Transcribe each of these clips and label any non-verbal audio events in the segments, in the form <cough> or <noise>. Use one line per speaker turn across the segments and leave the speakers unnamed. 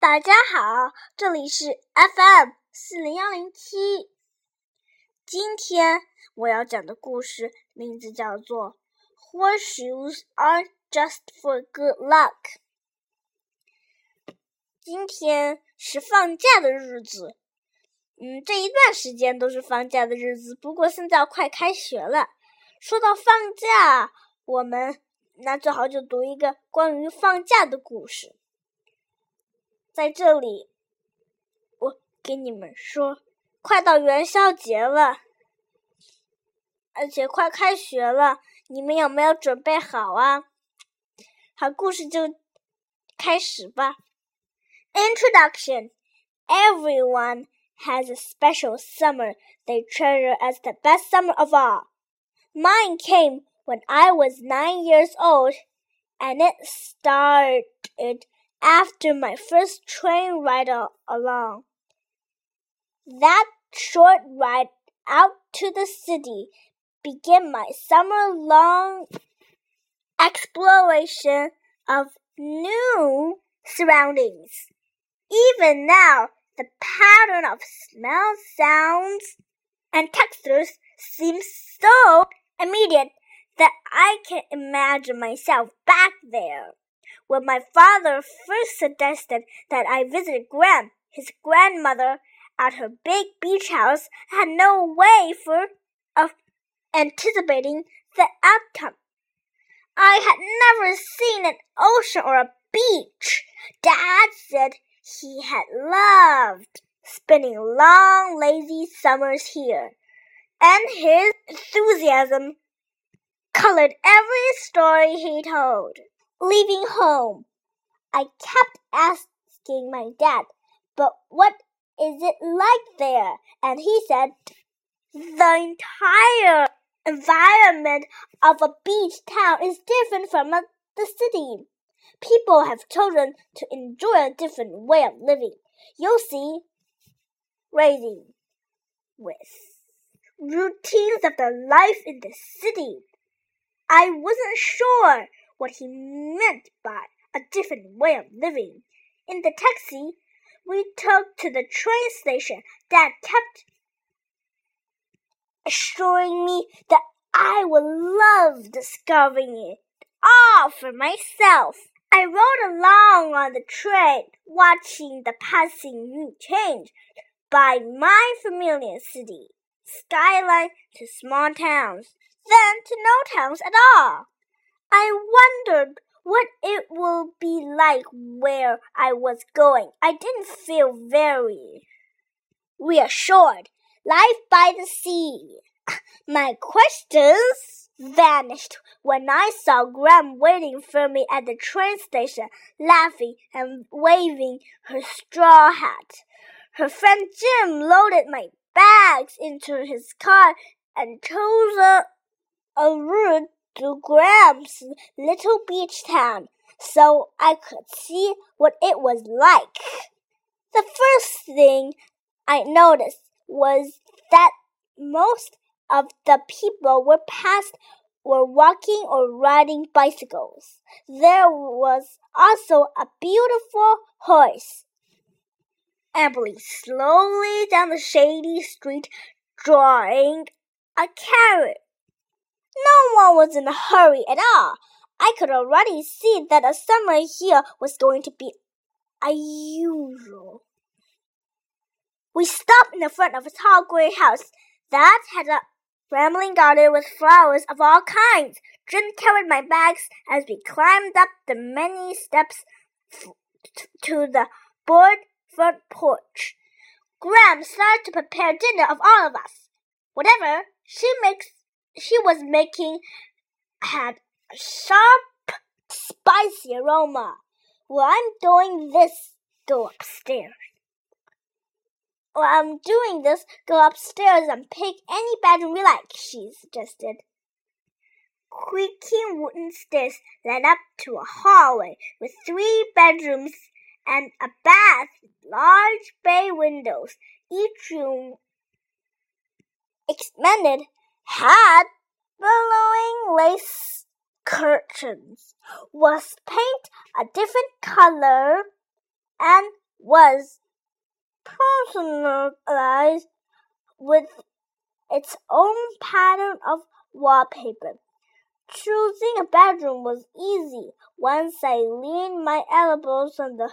大家好，这里是 FM 四零幺零七。今天我要讲的故事名字叫做《Horseshoes Are Just for Good Luck》。今天是放假的日子，嗯，这一段时间都是放假的日子。不过现在快开学了。说到放假，我们那最好就读一个关于放假的故事。在这里，我给你们说，快到元宵节了，而且快开学了，你们有没有准备好啊？好，故事就开始吧。Introduction: Everyone has a special summer they treasure as the best summer of all. Mine came when I was nine years old, and it started after my first train ride along. That short ride out to the city began my summer long exploration of new surroundings. Even now, the pattern of smells, sounds, and textures seems so immediate that I can imagine myself back there. When my father first suggested that I visit Gram, his grandmother, at her big beach house, I had no way for of anticipating the outcome. I had never seen an ocean or a beach. Dad said he had loved spending long, lazy summers here, and his enthusiasm colored every story he told. Leaving home, I kept asking my dad, but what is it like there? And he said, the entire environment of a beach town is different from a, the city. People have chosen to enjoy a different way of living. You'll see, raising with routines of the life in the city. I wasn't sure what he meant by a different way of living. In the taxi we took to the train station, Dad kept assuring me that I would love discovering it all for myself. I rode along on the train, watching the passing route change by my familiar city, skyline to small towns, then to no towns at all. I wondered what it will be like where I was going. I didn't feel very reassured. Life by the sea. <laughs> My questions vanished when I saw Gram waiting for me at the train station, laughing and waving her straw hat. Her friend Jim loaded my bags into his car and chose a, a route to Gram's little beach town so I could see what it was like. The first thing I noticed was that most of the people were past were walking or riding bicycles. There was also a beautiful horse ambling slowly down the shady street, drawing a carrot. No one was in a hurry at all. I could already see that a summer here was going to be unusual. We stopped in the front of a tall gray house that had a rambling garden with flowers of all kinds. Jim carried my bags as we climbed up the many steps to the board front porch. Gram started to prepare dinner of all of us. Whatever she makes she was making had a sharp, spicy aroma. While I'm doing this, go upstairs. While I'm doing this, go upstairs and pick any bedroom you like, she suggested. Creaking wooden stairs led up to a hallway with three bedrooms and a bath with large bay windows. Each room expanded had billowing lace curtains, was paint a different color, and was personalized with its own pattern of wallpaper. Choosing a bedroom was easy once I leaned my elbows on the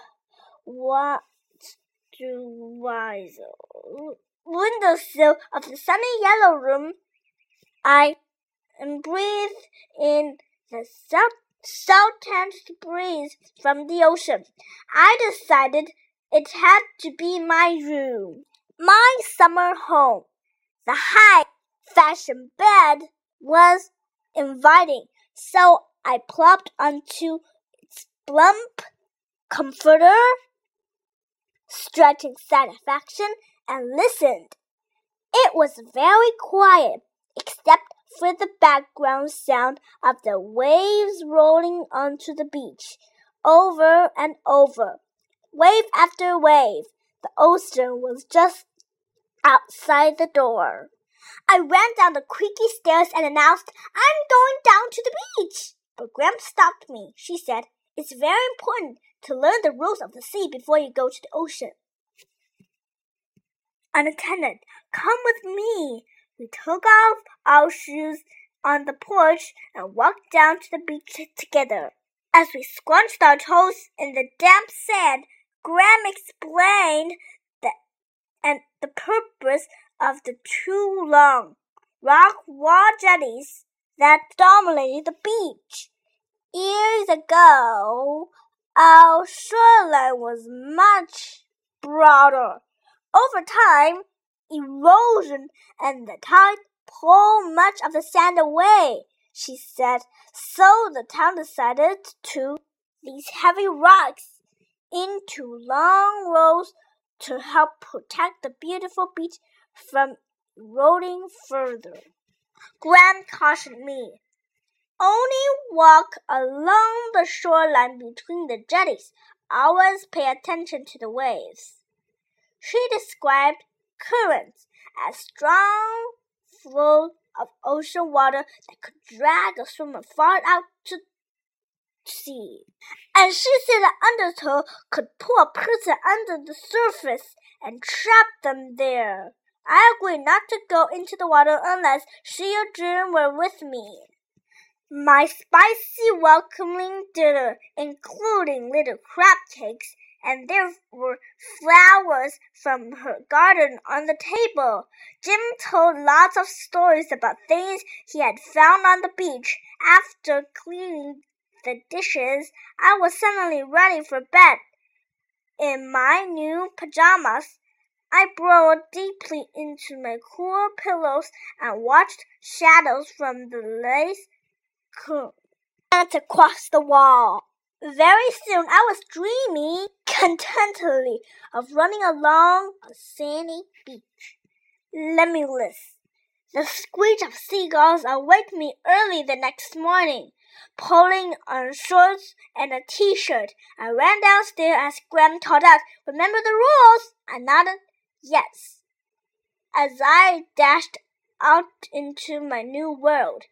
windowsill of the sunny yellow room. I breathed in the salt, salt breeze from the ocean. I decided it had to be my room, my summer home. The high fashion bed was inviting, so I plopped onto its plump comforter, stretching satisfaction, and listened. It was very quiet, except for the background sound of the waves rolling onto the beach, over and over, wave after wave. The ocean was just outside the door. I ran down the creaky stairs and announced, I'm going down to the beach. But Gram stopped me. She said, It's very important to learn the rules of the sea before you go to the ocean. Unattended, come with me. We took off our shoes on the porch and walked down to the beach together. As we scrunched our toes in the damp sand, Gram explained and the purpose of the two long rock wall jetties that dominated the beach. Years ago, our shoreline was much broader. Over time, erosion and the tide pulled much of the sand away, she said. So the town decided to these heavy rocks into long rows to help protect the beautiful beach from eroding further. Gram cautioned me. Only walk along the shoreline between the jetties. Always pay attention to the waves. She described currents as strong flow of ocean water that could drag a swimmer far out to sea. And she said the undertow could pull a person under the surface and trap them there. I agreed not to go into the water unless she or June were with me. My spicy welcoming dinner, including little crab cakes, and there were flowers from her garden on the table. Jim told lots of stories about things he had found on the beach. After cleaning the dishes, I was suddenly ready for bed. In my new pajamas, I burrowed deeply into my cool pillows and watched shadows from the lace curtains across the wall. Very soon I was dreaming contentedly of running along a sandy beach. Let me list. The screech of seagulls awoke me early the next morning. Pulling on shorts and a t-shirt, I ran downstairs as Gram called out, Remember the rules? I nodded, yes. As I dashed out into my new world,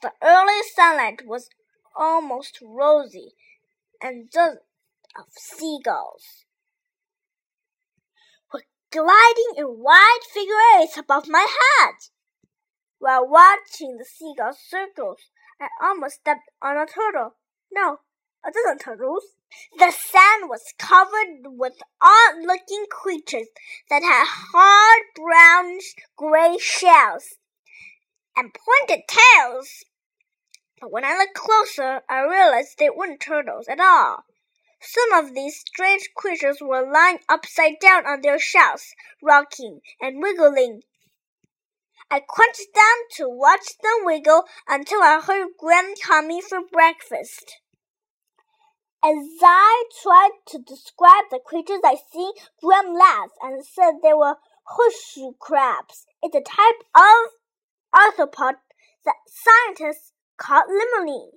the early sunlight was almost rosy, and dozens of seagulls were gliding in wide figure eights above my head. While watching the seagulls circles, I almost stepped on a turtle. No, a dozen turtles. The sand was covered with odd looking creatures that had hard brownish gray shells and pointed tails. But when I looked closer, I realized they weren't turtles at all. Some of these strange creatures were lying upside down on their shells, rocking and wiggling I crouched down to watch them wiggle until I heard Gram coming for breakfast. As I tried to describe the creatures I see, Gram laughed and said they were horseshoe crabs. It's a type of arthropod that scientists call limuline.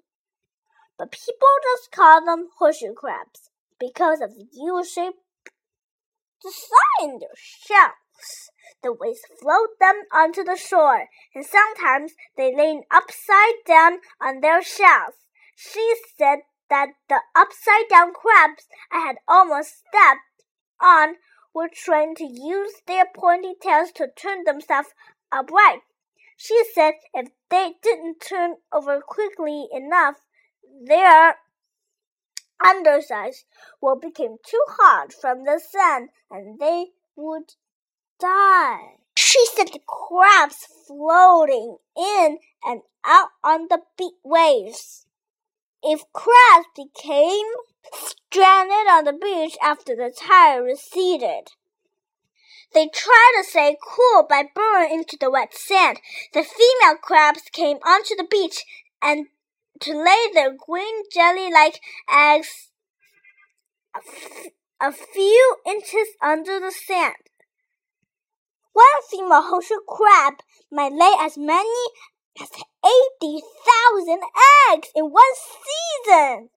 But people just call them horseshoe crabs because of the U-shaped design in their shells. The waves float them onto the shore, and sometimes they lay upside down on their shells. She said that the upside down crabs I had almost stepped on were trained to use their pointy tails to turn themselves upright. She said if they didn't turn over quickly enough, their undersides will become too hot from the sun and they would die. She sent crabs floating in and out on the big waves. If crabs became stranded on the beach after the tide receded, they tried to stay cool by burrowing into the wet sand. The female crabs came onto the beach and to lay their green jelly-like eggs a few inches under the sand. One female horseshoe crab might lay as many as 80,000 eggs in one season.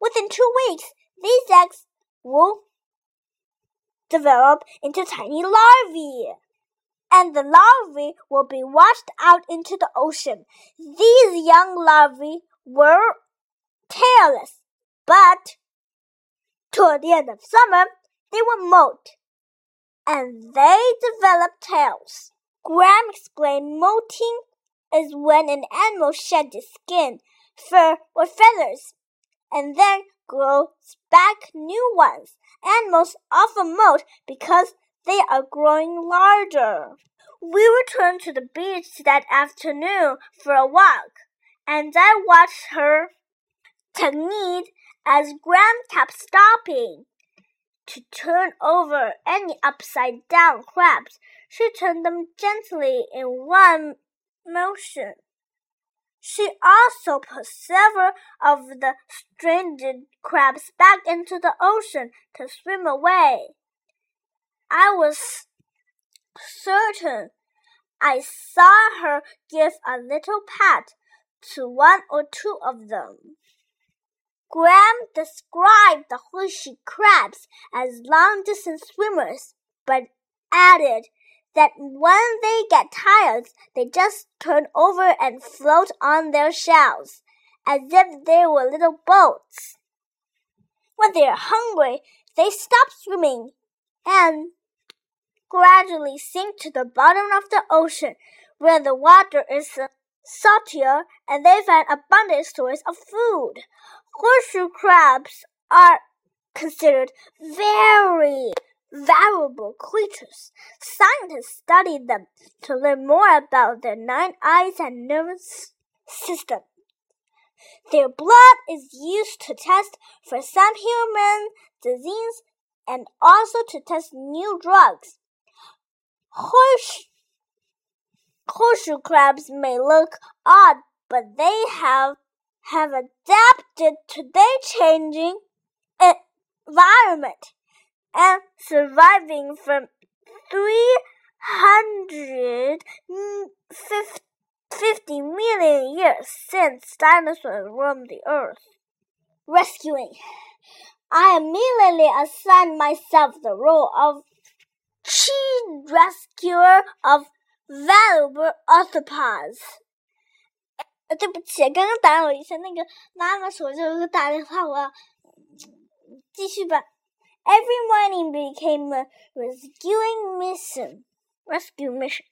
Within two weeks, these eggs will develop into tiny larvae, and the larvae will be washed out into the ocean. These young larvae were tailless, but toward the end of summer, they were molt, and they developed tails. Gram explained molting is when an animal sheds its skin, fur, or feathers, and then grows back new ones. Animals often molt because they are growing larger. We returned to the beach that afternoon for a walk, and I watched her technique as Gram kept stopping to turn over any upside down crabs. She turned them gently in one motion. She also put several of the stranded crabs back into the ocean to swim away. I was certain I saw her give a little pat to one or two of them. Gram described the horseshoe crabs as long distance swimmers, but added that when they get tired, they just turn over and float on their shells, as if they were little boats. When they are hungry, they stop swimming and gradually sink to the bottom of the ocean, where the water is saltier and they find abundant stores of food. Horseshoe crabs are considered very valuable creatures. Scientists study them to learn more about their nine eyes and nervous system. Their blood is used to test for some human disease and also to test new drugs. Horse, horseshoe crabs may look odd, but they have have adapted to their changing environment and surviving for 350 million years since dinosaurs roamed the earth. Rescuing. I immediately assigned myself the role of chief rescuer of valuable arthropods. 呃，对不起，刚刚打扰我一下，那个妈妈手机有个打电话，我要继续吧。Every morning became a rescuing mission. Rescue mission.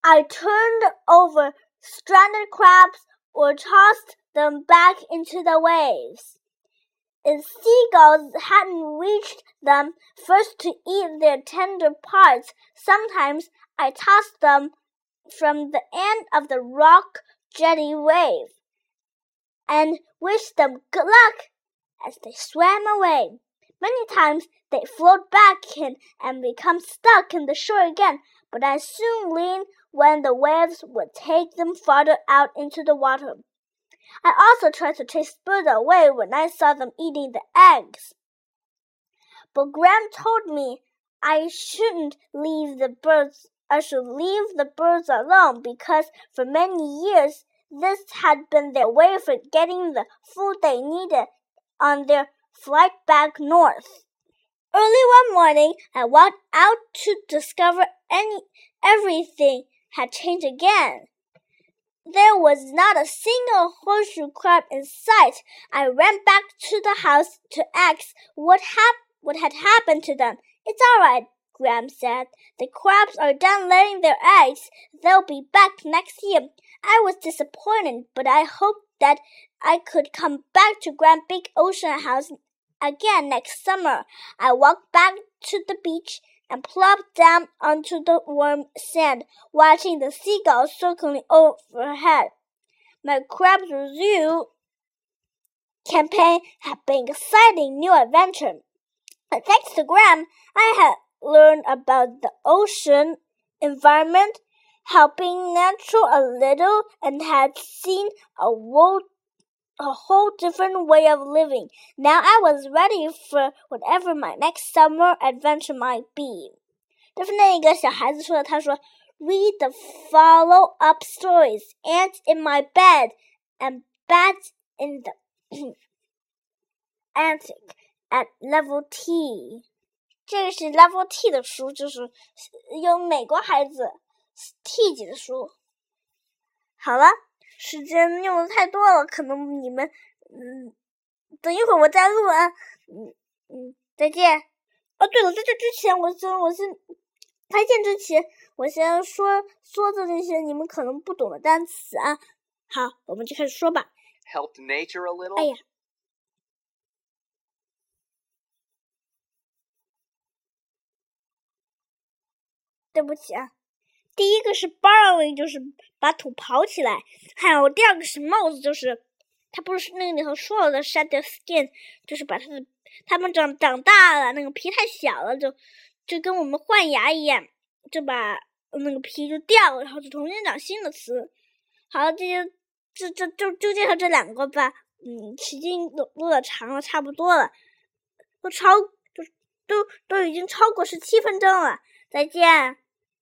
I turned over stranded crabs or tossed them back into the waves. If seagulls hadn't reached them first to eat their tender parts, sometimes I tossed them from the end of the rock jetty wave and wished them good luck as they swam away. Many times they float back in and become stuck in the shore again, but I soon learned when the waves would take them farther out into the water. I also tried to chase birds away when I saw them eating the eggs. But Gram told me I shouldn't leave the birds I should leave the birds alone because for many years this had been their way for getting the food they needed on their flight back north. Early one morning, I walked out to discover any everything had changed again. there was not a single horseshoe crab in sight. I ran back to the house to ask what hap- what had happened to them. It's all right, Gram said. The crabs are done laying their eggs. They'll be back next year. I was disappointed, but I hoped that I could come back to Grand Big Ocean House again next summer. I walked back to the beach and plopped down onto the warm sand, watching the seagulls circling overhead. My crabs zoo campaign had been exciting new adventure. Thanks to Gram, I had learned about the ocean environment, helping nature a little, and had seen a world a whole different way of living. Now I was ready for whatever my next summer adventure might be. 这是那个小孩子说的，他说：“Read the follow-up stories. Ants in my bed and bats in the <clears throat> attic at level T。” 这个是 level T 的书，就是有美国孩子 T 级的书。好了。时间用的太多了，可能你们，嗯，等一会儿我再录啊，嗯嗯，再见。哦，对了，在这之前，我先我先再见之前，我先说说的那些你们可能不懂的单词啊。好，我们就开始说吧。
Help nature a little。
哎呀，对不起啊。第一个是 burrowing，就是把土刨起来；还有第二个是帽子就是它不是那个里头说了的 shed skin，就是把它的它们长长大了，那个皮太小了，就就跟我们换牙一样，就把那个皮就掉了，然后就重新长新的词。好了，这些这这就就介绍这两个吧。嗯，时间录录的长了，差不多了，都超都都都已经超过十七分钟了。再见。